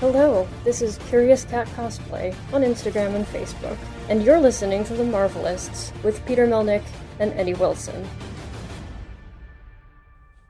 Hello, this is Curious Cat Cosplay on Instagram and Facebook, and you're listening to The Marvelists with Peter Melnick and Eddie Wilson.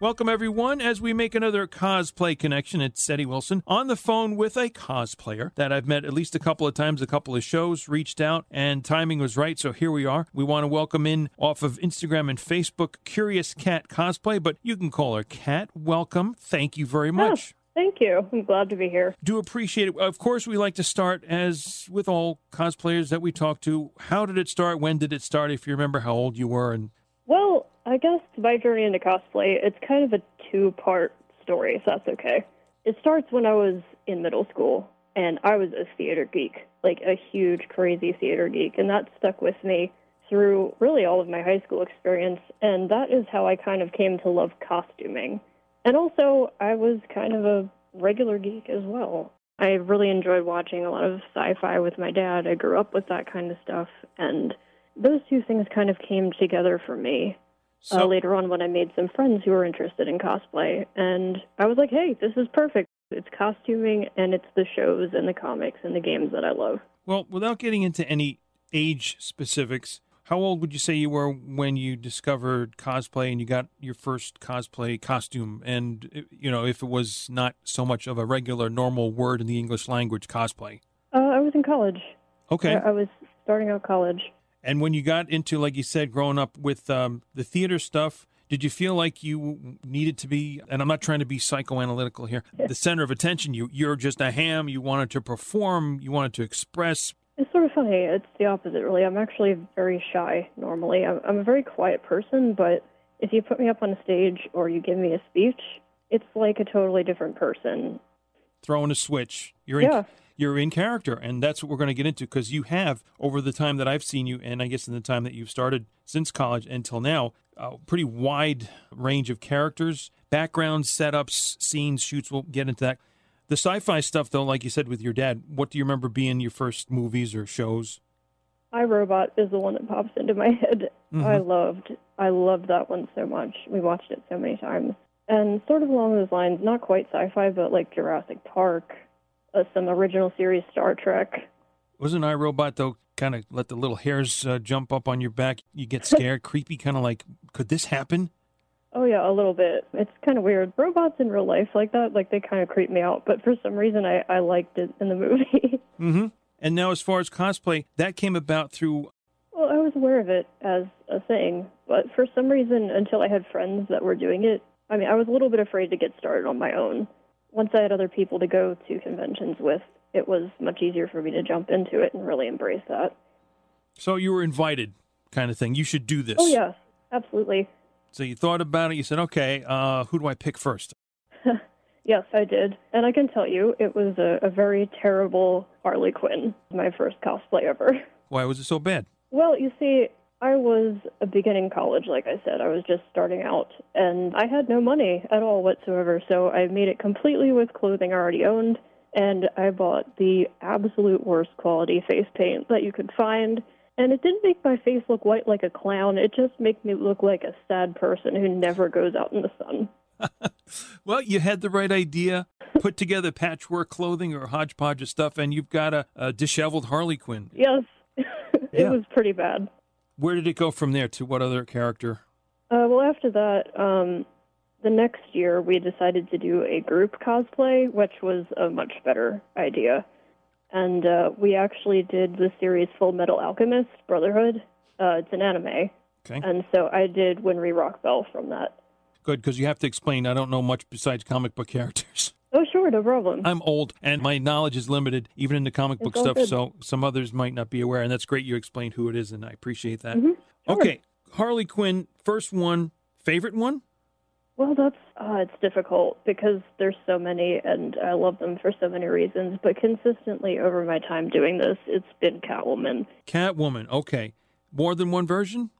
Welcome, everyone, as we make another cosplay connection. It's Eddie Wilson on the phone with a cosplayer that I've met at least a couple of times, a couple of shows, reached out, and timing was right. So here we are. We want to welcome in off of Instagram and Facebook Curious Cat Cosplay, but you can call her Cat. Welcome. Thank you very oh, much. Thank you. I'm glad to be here. Do appreciate it. Of course, we like to start as with all cosplayers that we talk to. How did it start? When did it start? If you remember how old you were and Well, I guess my journey into cosplay, it's kind of a two-part story, if that's okay. It starts when I was in middle school, and I was a theater geek, like a huge, crazy theater geek, and that stuck with me through really all of my high school experience, and that is how I kind of came to love costuming. And also, I was kind of a regular geek as well. I really enjoyed watching a lot of sci-fi with my dad. I grew up with that kind of stuff, and those two things kind of came together for me uh, later on when I made some friends who were interested in cosplay. And I was like, hey, this is perfect. It's costuming and it's the shows and the comics and the games that I love. Well, without getting into any age specifics, how old would you say you were when you discovered cosplay and you got your first cosplay costume? And, uh, you know, if it was not so much of a regular, normal word in the English language, cosplay. Uh, I was in college. Okay. I, I was starting out college. And when you got into, like you said, growing up with um, the theater stuff, did you feel like you needed to be? And I'm not trying to be psychoanalytical here. The center of attention. You you're just a ham. You wanted to perform. You wanted to express. It's sort of funny. It's the opposite, really. I'm actually very shy normally. I'm, I'm a very quiet person, but if you put me up on a stage or you give me a speech, it's like a totally different person. Throwing a switch. You're in. Yeah. You're in character, and that's what we're going to get into because you have, over the time that I've seen you, and I guess in the time that you've started since college until now, a pretty wide range of characters, backgrounds, setups, scenes, shoots. We'll get into that. The sci-fi stuff, though, like you said with your dad, what do you remember being your first movies or shows? I, Robot is the one that pops into my head. I loved, I loved that one so much. We watched it so many times. And sort of along those lines, not quite sci-fi, but like Jurassic Park, uh, some original series Star Trek. Wasn't I, Robot though? Kind of let the little hairs uh, jump up on your back. You get scared, creepy, kind of like, could this happen? Oh yeah, a little bit. It's kind of weird. Robots in real life like that, like they kind of creep me out. But for some reason, I I liked it in the movie. Mm-hmm. And now, as far as cosplay, that came about through. well, I was aware of it as a thing, but for some reason, until I had friends that were doing it, I mean, I was a little bit afraid to get started on my own. Once I had other people to go to conventions with, it was much easier for me to jump into it and really embrace that. So you were invited, kind of thing. You should do this. Oh yes, absolutely. So you thought about it. You said, okay, uh, who do I pick first? Yes, I did. And I can tell you, it was a, a very terrible Harley Quinn, my first cosplay ever. Why was it so bad? Well, you see, I was a beginning college, like I said. I was just starting out, and I had no money at all whatsoever, so I made it completely with clothing I already owned, and I bought the absolute worst quality face paint that you could find. And it didn't make my face look white like a clown. It just made me look like a sad person who never goes out in the sun. Well, you had the right idea. Put together patchwork clothing or hodgepodge of stuff, and you've got a, a disheveled Harley Quinn. Yes, it Yeah. was pretty bad. Where did it go from there to what other character? Uh, well, after that, um, the next year we decided to do a group cosplay, which was a much better idea. And uh, we actually did the series Full Metal Alchemist Brotherhood. Uh, it's an anime. Okay. And so I did Winry Rockbell from that. Good, because you have to explain. I don't know much besides comic book characters. Oh, sure, no problem. I'm old, and my knowledge is limited, even in the comic book It's all stuff. good. So some others might not be aware, and that's great. You explained who it is, and I appreciate that. Mhm, sure. Okay, Harley Quinn, first one, favorite one. Well, that's uh, it's difficult because there's so many, and I love them for so many reasons. But consistently over my time doing this, it's been Catwoman. Catwoman. Okay. More than one version?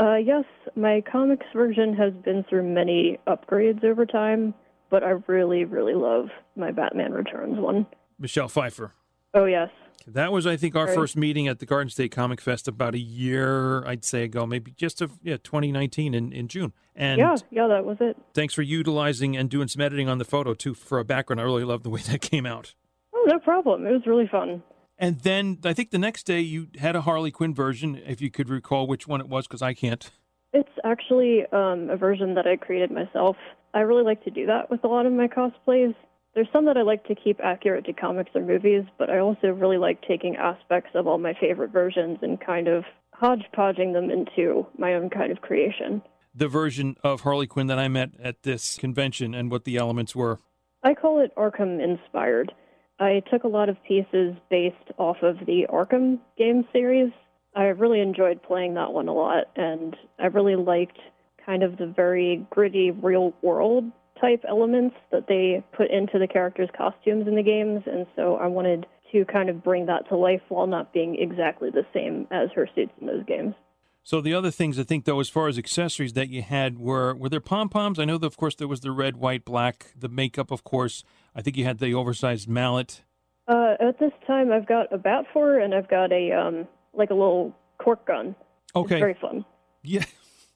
Uh, yes, my comics version has been through many upgrades over time, but I really, really love my Batman Returns one. Michelle Pfeiffer. Oh yes. That was, I think, our Right. first meeting at the Garden State Comic Fest about a year, I'd say, ago, maybe just of yeah, 2019 in, in June. And yeah, yeah, that was it. thanks for utilizing and doing some editing on the photo too for a background. I really love the way that came out. Oh, no problem. It was really fun. And then I think the next day you had a Harley Quinn version, if you could recall which one it was, because I can't. It's actually um, a version that I created myself. I really like to do that with a lot of my cosplays. There's some that I like to keep accurate to comics or movies, but I also really like taking aspects of all my favorite versions and kind of hodgepodging them into my own kind of creation. The version of Harley Quinn that I met at this convention and what the elements were. I call it Arkham inspired. I took a lot of pieces based off of the Arkham game series. I really enjoyed playing that one a lot, and I really liked kind of the very gritty, real world type elements that they put into the characters' costumes in the games, and so I wanted to kind of bring that to life while not being exactly the same as her suits in those games. So the other things I think though, as far as accessories that you had were were there pom poms? I know that of course there was the red, white, black, the makeup, of course. I think you had the oversized mallet. Uh, at this time, I've got a bat for her, and I've got a um, like a little cork gun. Okay. It's very fun. Yeah.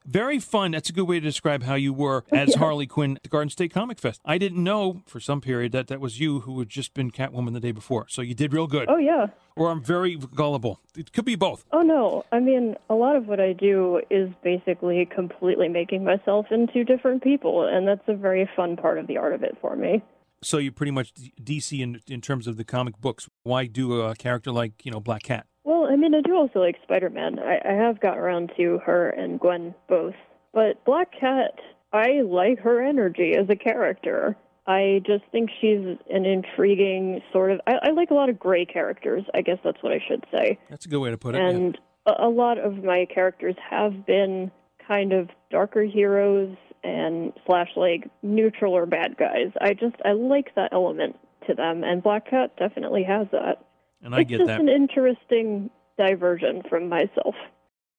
Very fun. That's a good way to describe how you were as Harley Quinn at the Garden State Comic Fest. I didn't know for some period that that was you who had just been Catwoman the day before. So you did real good. Oh yeah. Or I'm very gullible. It could be both. Oh no. I mean, a lot of what I do is basically completely making myself into different people, and that's a very fun part of the art of it for me. So you pretty much DC in in terms of the comic books. Why do a character like you know Black Cat? I mean, I do also like Spider-Man. I, I have got around to her and Gwen both, but Black Cat, I like her energy as a character. I just think she's an intriguing sort of. I, I like a lot of gray characters. I guess that's what I should say. That's a good way to put it. yeah. and a, a lot of my characters have been kind of darker heroes and slash like neutral or bad guys. I just I like that element to them, and Black Cat definitely has that. And I it's get just that. an interesting diversion from myself.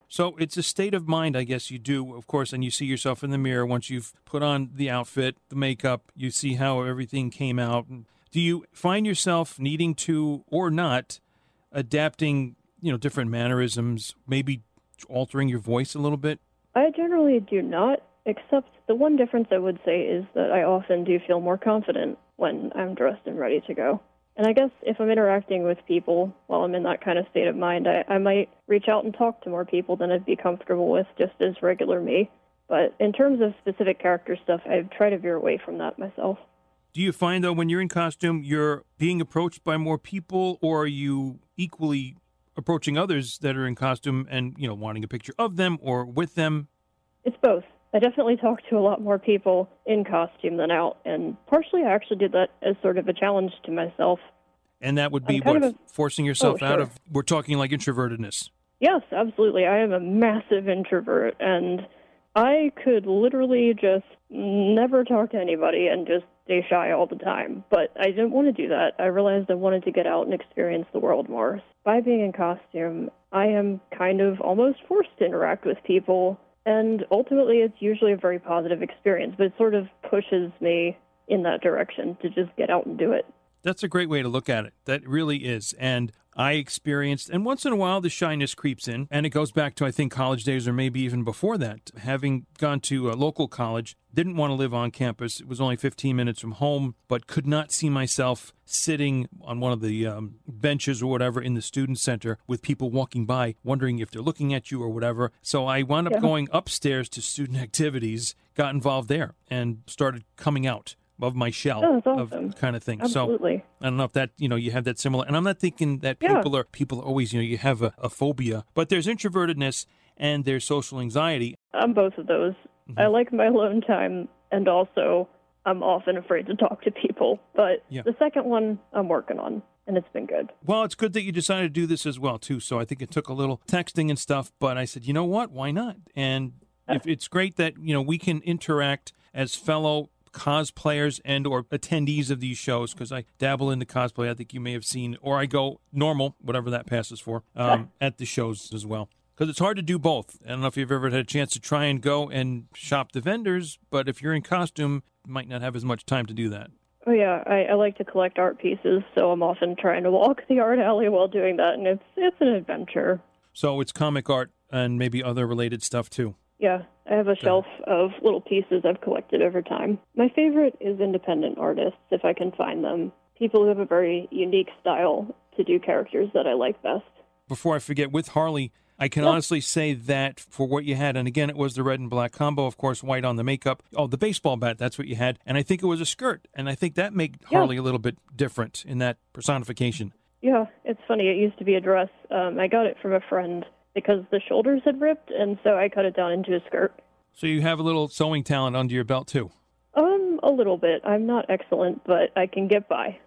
So it's a state of mind, I guess you do, of course, and you see yourself in the mirror once you've put on the outfit, the makeup, you see how everything came out. Do you find yourself needing to, or not, adapting, you know, different mannerisms, maybe altering your voice a little bit? I generally do not, except the one difference I would say is that I often do feel more confident when I'm dressed and ready to go. And I guess if I'm interacting with people while I'm in that kind of state of mind, I, I might reach out and talk to more people than I'd be comfortable with just as regular me. But in terms of specific character stuff, I try to veer away from that myself. Do you find, though, when you're in costume, you're being approached by more people, or are you equally approaching others that are in costume and, you know, wanting a picture of them or with them? It's both. I definitely talk to a lot more people in costume than out, and partially I actually did that as sort of a challenge to myself. And that would be what? a- forcing oh, yourself Oh, out sure. of, we're talking like introvertedness. Yes, absolutely. I am a massive introvert, and I could literally just never talk to anybody and just stay shy all the time. But I didn't want to do that. I realized I wanted to get out and experience the world more. By being in costume, I am kind of almost forced to interact with people, and ultimately it's usually a very positive experience, but it sort of pushes me in that direction to just get out and do it. That's a great way to look at it. That really is. And I experienced, and once in a while the shyness creeps in, and it goes back to, I think, college days or maybe even before that. Having gone to a local college, didn't want to live on campus. It was only 15 minutes from home, but could not see myself sitting on one of the um, benches or whatever in the student center with people walking by, wondering if they're looking at you or whatever. So I wound up Yeah. going upstairs to student activities, got involved there, and started coming out of my shell Oh, awesome. of kind of thing. So I don't know if that you know you have that similar, and I'm not thinking that Yeah. people are people are always you know you have a, a phobia, but there's introvertedness and there's social anxiety. I'm both of those. I mm-hmm. like my alone time, and also I'm often afraid to talk to people. But Yeah. the second one, I'm working on, and it's been good. Well, it's good that you decided to do this as well too. So I think it took a little texting and stuff, but I said, you know what, why not? And if it's great that you know we can interact as fellow cosplayers and or attendees of these shows because I dabble into cosplay. I think you may have seen, or I go normal, whatever that passes for, um, at the shows as well. Because it's hard to do both. I don't know if you've ever had a chance to try and go and shop the vendors, but if you're in costume, you might not have as much time to do that. Oh yeah, I, I like to collect art pieces, so I'm often trying to walk the art alley while doing that, and it's it's an adventure. So it's comic art and maybe other related stuff too. Yeah, I have a shelf of little pieces I've collected over time. My favorite is independent artists, if I can find them. People who have a very unique style to do characters that I like best. Before I forget, with Harley, I can honestly say that for what you had, and again, it was the red and black combo, of course, white on the makeup. Oh, the baseball bat, that's what you had. And I think it was a skirt. And I think that made Yeah. Harley a little bit different in that personification. Yeah, it's funny. It used to be a dress. Um, I got it from a friend because the shoulders had ripped, and so I cut it down into a skirt. So you have a little sewing talent under your belt, too. Um, a little bit. I'm not excellent, but I can get by.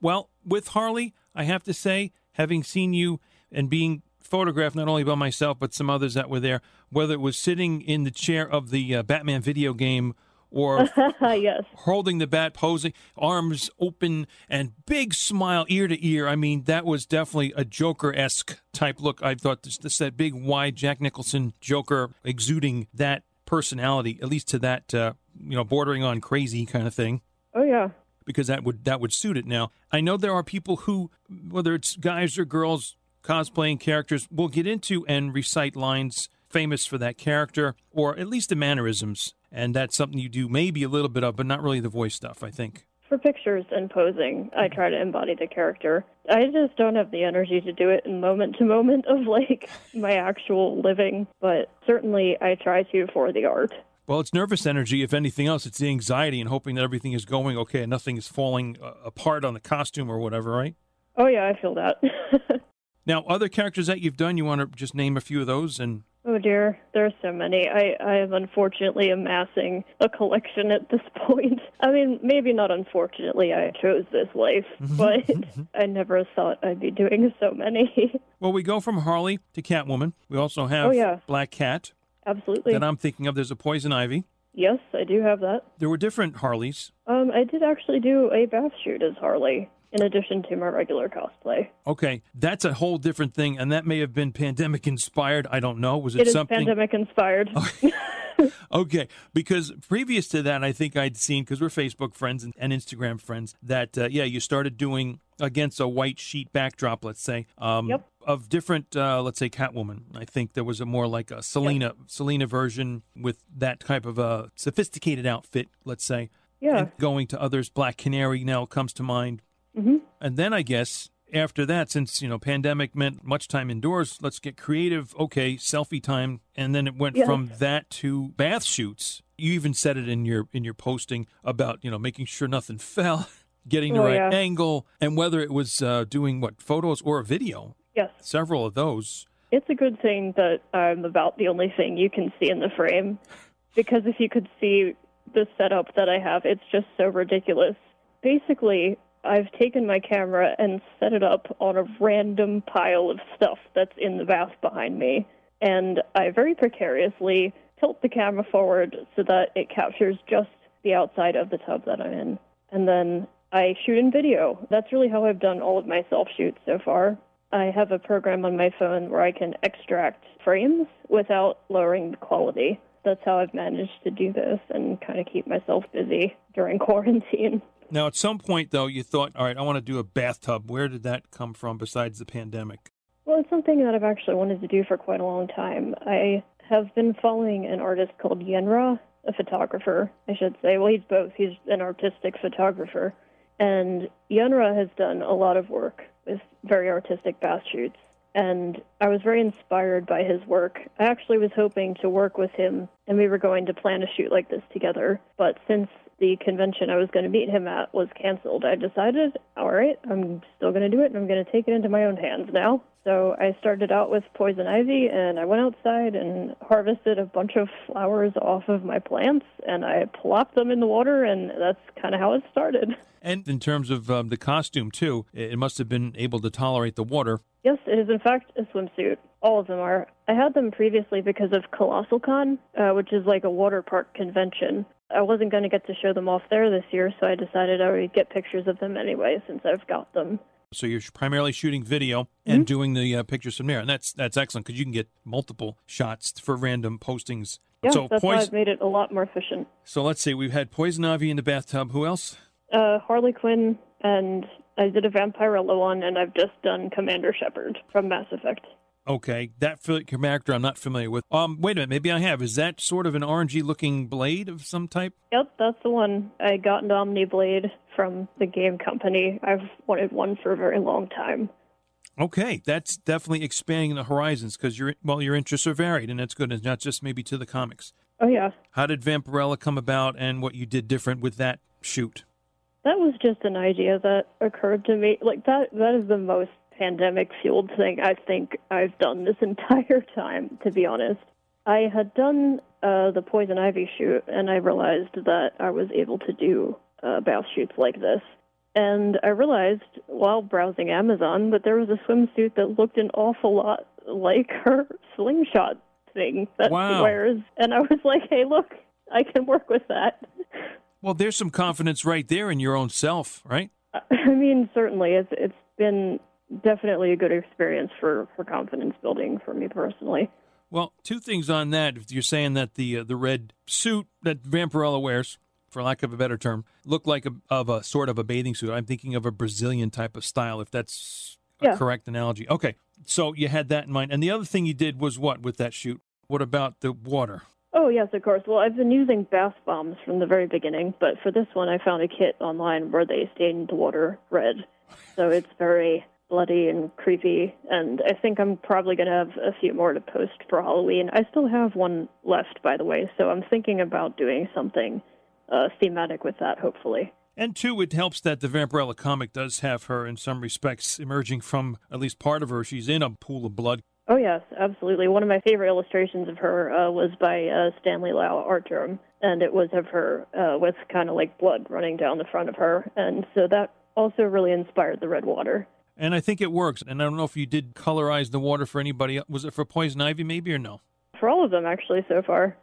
Well, with Harley, I have to say, having seen you and being photographed not only by myself but some others that were there, whether it was sitting in the chair of the uh, Batman video game or yes. holding the bat, posing, arms open, and big smile ear to ear. I mean, that was definitely a Joker esque type look. I thought this, this that big, wide Jack Nicholson Joker exuding that personality, at least to that, uh, you know, bordering on crazy kind of thing Oh yeah. because that would that would suit it. Now, I know there are people who, whether it's guys or girls cosplaying characters, will get into and recite lines famous for that character, or at least the mannerisms, and that's something you do maybe a little bit of, but not really the voice stuff. I think. For pictures and posing, I try to embody the character. I just don't have the energy to do it in moment to moment of like my actual living, but certainly I try to for the art. Well, it's nervous energy. If anything else, it's the anxiety and hoping that everything is going okay and nothing is falling uh, apart on the costume or whatever, right? Oh yeah, I feel that. Now, other characters that you've done, you want to just name a few of those and oh dear, there's so many. I I am unfortunately amassing a collection at this point. I mean, maybe not unfortunately, I chose this life, but I never thought I'd be doing so many. Well, we go from Harley to Catwoman. We also have Oh, yeah. Black Cat Absolutely. that I'm thinking of. There's a Poison Ivy. Yes, I do have that. There were different Harleys. Um, I did actually do a bath shoot as Harley in addition to my regular cosplay. Okay, that's a whole different thing, and that may have been pandemic inspired. I don't know. Was it, It is something? pandemic inspired. Okay, because previous to that, I think I'd seen because we're Facebook friends and, and Instagram friends that uh, yeah, you started doing against a white sheet backdrop, let's say, um, Yep. of different, uh, let's say, Catwoman. I think there was a more like a Selina Selina version with that type of a sophisticated outfit, let's say. Yeah. And going to others, Black Canary now comes to mind, hmm and then I guess after that, since you know pandemic meant much time indoors, let's get creative. Okay, selfie time, and then it went Yes. from that to bath shoots. You even said it in your in your posting about you know making sure nothing fell, getting the Oh, right yeah. angle, and whether it was uh, doing what photos or a video. Yes. Several of those. It's a good thing that I'm about the only thing you can see in the frame. Because if you could see the setup that I have, it's just so ridiculous. Basically, I've taken my camera and set it up on a random pile of stuff that's in the bath behind me. And I very precariously tilt the camera forward so that it captures just the outside of the tub that I'm in. And then I shoot in video. That's really how I've done all of my self shoots so far. I have a program on my phone where I can extract frames without lowering the quality. That's how I've managed to do this and kind of keep myself busy during quarantine. Now, at some point though, you thought, all right, I want to do a bathtub. Where did that come from besides the pandemic? Well, it's something that I've actually wanted to do for quite a long time. I have been following an artist called Yenra, a photographer, I should say. Well, he's both. He's an artistic photographer. And Yenra has done a lot of work with very artistic bath shoots. And I was very inspired by his work. I actually was hoping to work with him, and we were going to plan a shoot like this together. But since the convention I was going to meet him at was canceled, I decided, all right, I'm still going to do it, and I'm going to take it into my own hands now. So I started out with poison ivy, and I went outside and harvested a bunch of flowers off of my plants, and I plopped them in the water, and that's kind of how it started. And in terms of um, the costume, too, it must have been able to tolerate the water. Yes, it is in fact a swimsuit. All of them are. I had them previously because of Colossal Con, uh, which is like a water park convention. I wasn't going to get to show them off there this year, so I decided I would get pictures of them anyway since I've got them. So you're primarily shooting video and mm-hmm. doing the uh, pictures from there, and that's that's excellent because you can get multiple shots for random postings. Yeah, so that's poison- why I've made it a lot more efficient. So let's see, we've had Poison Ivy in the bathtub. Who else? Uh, Harley Quinn, and I did a Vampirella one, and I've just done Commander Shepard from Mass Effect. Okay, that character I'm not familiar with. Um, wait a minute, maybe I have. Is that sort of an orangey looking blade of some type? Yep, that's the one. I got an Omni blade from the game company. I've wanted one for a very long time. Okay, that's definitely expanding the horizons because your well, your interests are varied, and that's good. It's not just maybe to the comics. Oh yeah. How did Vampirella come about, and what you did different with that shoot? That was just an idea that occurred to me. Like that that is the most pandemic fueled thing I think I've done this entire time, to be honest. I had done uh, the Poison Ivy shoot, and I realized that I was able to do uh, bath shoots like this. And I realized while browsing Amazon that there was a swimsuit that looked an awful lot like her slingshot thing that wow. she wears. And I was like, hey, look, I can work with that. Well, there's some confidence right there in your own self, right? I mean, certainly. It's it's been definitely a good experience for, for confidence building for me personally. Well, two things on that. You're saying that the uh, the red suit that Vampirella wears, for lack of a better term, looked like a, of a sort of a bathing suit. I'm thinking of a Brazilian type of style, if that's a yeah. correct analogy. Okay, so you had that in mind. And the other thing you did was what with that shoot? What about the water? Oh, yes, of course. Well, I've been using bath bombs from the very beginning, but for this one, I found a kit online where they stained the water red. So it's very bloody and creepy. And I think I'm probably going to have a few more to post for Halloween. I still have one left, by the way, so I'm thinking about doing something uh, thematic with that, hopefully. And two, it helps that the Vampirella comic does have her, in some respects, emerging from at least part of her. She's in a pool of blood. Oh, yes, absolutely. One of my favorite illustrations of her uh, was by uh, Stanley Lau Artgerm, and it was of her uh, with kind of like blood running down the front of her. And so that also really inspired the red water. And I think it works. And I don't know if you did colorize the water for anybody. Was it for Poison Ivy, maybe, or no? For all of them, actually, so far.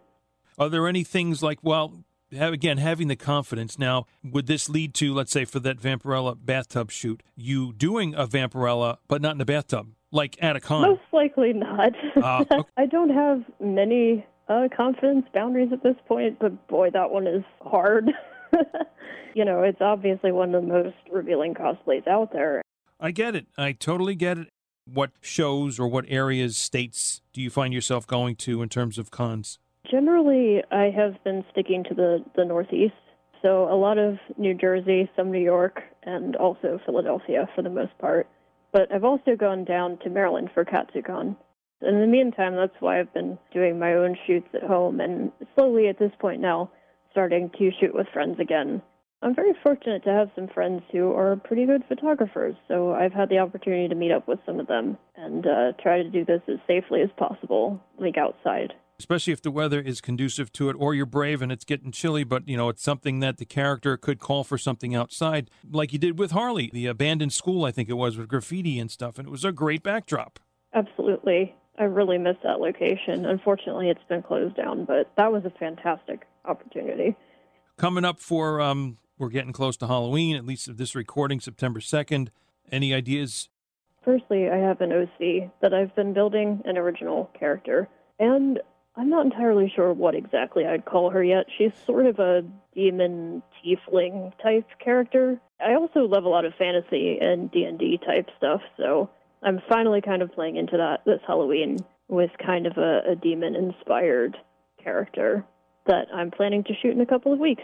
Are there any things like, well, again, having the confidence. Now, would this lead to, let's say, for that Vampirella bathtub shoot, you doing a Vampirella, but not in the bathtub, like at a con? Most likely not. Uh, okay. I don't have many uh, confidence boundaries at this point, but boy, that one is hard. you know, it's obviously one of the most revealing cosplays out there. I get it. I totally get it. What shows or what areas, states do you find yourself going to in terms of cons? Generally, I have been sticking to the, the Northeast. So a lot of New Jersey, some New York, and also Philadelphia for the most part. But I've also gone down to Maryland for KatsuCon. In the meantime, that's why I've been doing my own shoots at home and slowly at this point now starting to shoot with friends again. I'm very fortunate to have some friends who are pretty good photographers, so I've had the opportunity to meet up with some of them and uh, try to do this as safely as possible, like outside. Especially if the weather is conducive to it, or you're brave and it's getting chilly, but you know it's something that the character could call for something outside, like you did with Harley, the abandoned school, I think it was, with graffiti and stuff, and it was a great backdrop. Absolutely, I really miss that location. Unfortunately, it's been closed down, but that was a fantastic opportunity. Coming up for um, we're getting close to Halloween, at least of this recording, September 2nd. Any ideas? Firstly, I have an OC that I've been building an original character, and I'm not entirely sure what exactly I'd call her yet. She's sort of a demon tiefling type character. I also love a lot of fantasy and D&D type stuff, so I'm finally kind of playing into that this Halloween with kind of a, a demon inspired character that I'm planning to shoot in a couple of weeks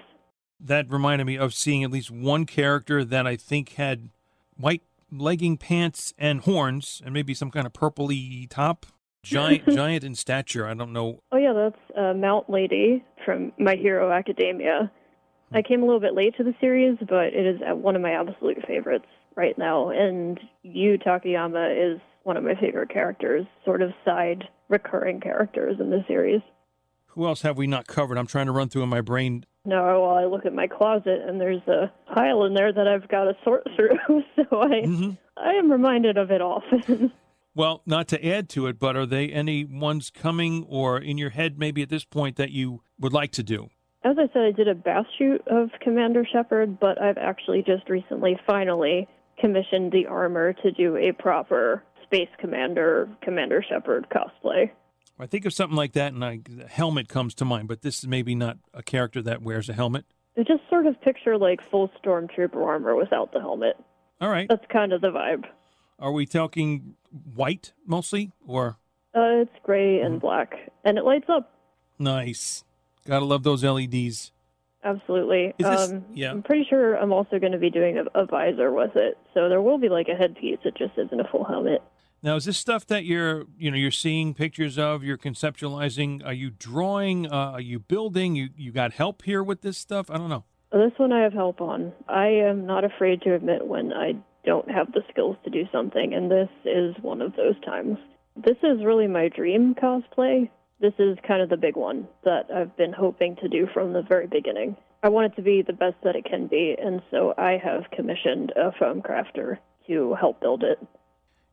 that reminded me of seeing at least one character that I think had white legging pants and horns and maybe some kind of purpley top. Giant, giant in stature. I don't know. Oh yeah, that's uh, Mount Lady from My Hero Academia. I came a little bit late to the series, but it is one of my absolute favorites right now. And Yu Takeyama is one of my favorite characters, sort of side recurring characters in the series. Who else have we not covered? I'm trying to run through in my brain No, well, I look at my closet and there's a pile in there that I've got to sort through. so I, hmm I am reminded of it often. Well, not to add to it, but are they any ones coming or in your head maybe at this point that you would like to do? As I said, I did a bath shoot of Commander Shepard, but I've actually just recently finally commissioned the armor to do a proper Space Commander, Commander Shepard cosplay. I think of something like that, and I, the helmet comes to mind, but this is maybe not a character that wears a helmet. I just sort of picture like full Stormtrooper armor without the helmet. All right. That's kind of the vibe. Are we talking white mostly or Uh, it's gray and black, and it lights up. nice? Gotta love those LEDs. Absolutely. Is this- um, yeah. I'm pretty sure I'm also going to be doing a, a visor with it, so there will be like a headpiece. It just isn't a full helmet. Now, is this stuff that you're, you know, you're seeing pictures of, you're conceptualizing? Are you drawing? Uh, are you building? You, you got help here with this stuff? I don't know. This one I have help on. I am not afraid to admit when I don't have the skills to do something, and this is one of those times. This is really my dream cosplay. This is kind of the big one that I've been hoping to do from the very beginning. I want it to be the best that it can be, and so I have commissioned a foam crafter to help build it.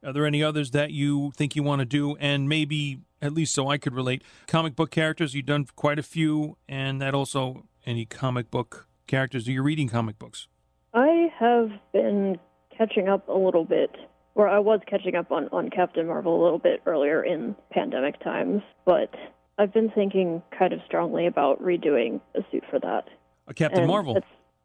Are there any others that you think you want to do? And maybe, at least so I could relate, comic book characters. You've done quite a few, and that also any comic book characters. Are you reading comic books? I have been catching up a little bit, or I was catching up on, on Captain Marvel a little bit earlier in pandemic times, but I've been thinking kind of strongly about redoing a suit for that. A Captain And Marvel.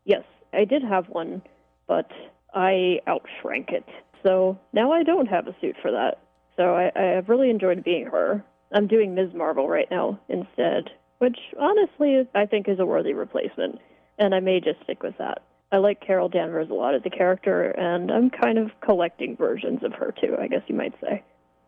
Yes, I did have one, but I outshrank it. So now I don't have a suit for that. So I, I have really enjoyed being her. I'm doing Ms. Marvel right now instead, which honestly I think is a worthy replacement, and I may just stick with that. I like Carol Danvers a lot as a character, and I'm kind of collecting versions of her too, I guess you might say.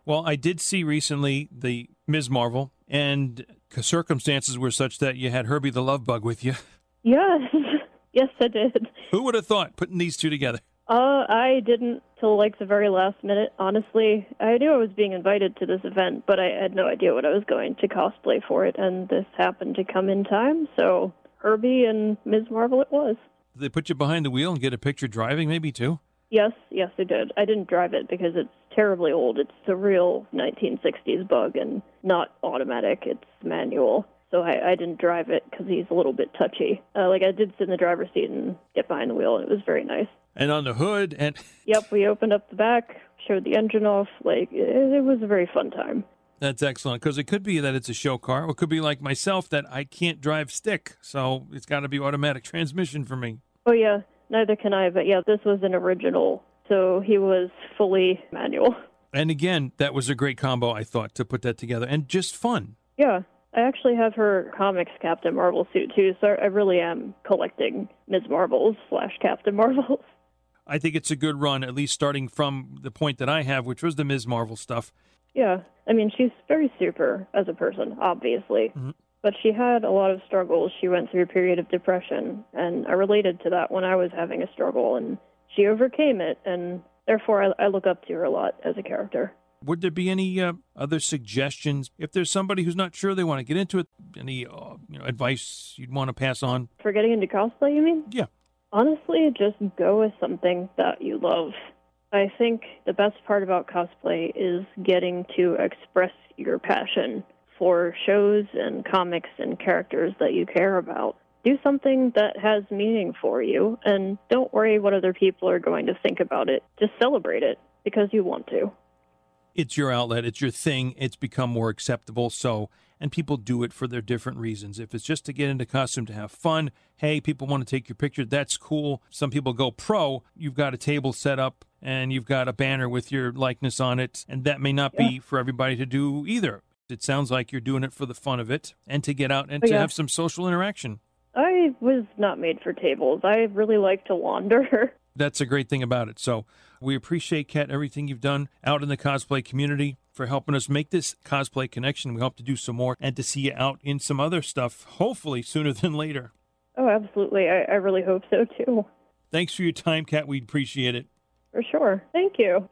Well, I did see recently the Ms. Marvel, and circumstances were such that you had Herbie the Love Bug with you. Yes, yes, I did. Who would have thought putting these two together? Uh, I didn't till like the very last minute. Honestly, I knew I was being invited to this event, but I had no idea what I was going to cosplay for it, and this happened to come in time. So Herbie and Ms. Marvel, it was. Did they put you behind the wheel and get a picture driving, maybe too? Yes, yes, they did. I didn't drive it because it's terribly old. It's a real 1960s bug and not automatic. It's manual. So I, I didn't drive it because he's a little bit touchy. Uh, like I did sit in the driver's seat and get behind the wheel, and it was very nice. And on the hood, and Yep, we opened up the back, showed the engine off. Like it, it was a very fun time. that's excellent because it could be that it's a show car, or it could be like myself that I can't drive stick, so it's got to be automatic transmission for me. Oh yeah, neither can I. But yeah, this was an original, so he was fully manual. And again, that was a great combo, I thought, to put that together, and just fun. Yeah, I actually have her comics Captain Marvel suit too, so I really am collecting Ms. Marvels slash Captain Marvels. I think it's a good run, at least starting from the point that I have, which was the Ms. Marvel stuff. Yeah, I mean she's very super as a person, obviously, Mhm. But she had a lot of struggles. She went through a period of depression, and I related to that when I was having a struggle, and she overcame it, and therefore I, I look up to her a lot as a character. Would there be any uh, other suggestions if there's somebody who's not sure they want to get into it? Any uh, you know, advice you'd want to pass on? For getting into cosplay, you mean? Yeah. Honestly, just go with something that you love. I think the best part about cosplay is getting to express your passion for shows and comics and characters that you care about. Do something that has meaning for you, and don't worry what other people are going to think about it. Just celebrate it because you want to. It's your outlet, it's your thing, it's become more acceptable. So, and people do it for their different reasons. If it's just to get into costume to have fun, hey, people want to take your picture, that's cool. Some people go pro, you've got a table set up and you've got a banner with your likeness on it, and that may not be for everybody to do either. It sounds like you're doing it for the fun of it and to get out and Oh, to yeah. have some social interaction. I was not made for tables. I really like to wander. That's a great thing about it. So we appreciate, Kat, everything you've done out in the cosplay community for helping us make this cosplay connection. We hope to do some more and to see you out in some other stuff, hopefully sooner than later. oh, absolutely. I, I really hope so too. Thanks for your time, Kat. We appreciate it. For sure. Thank you.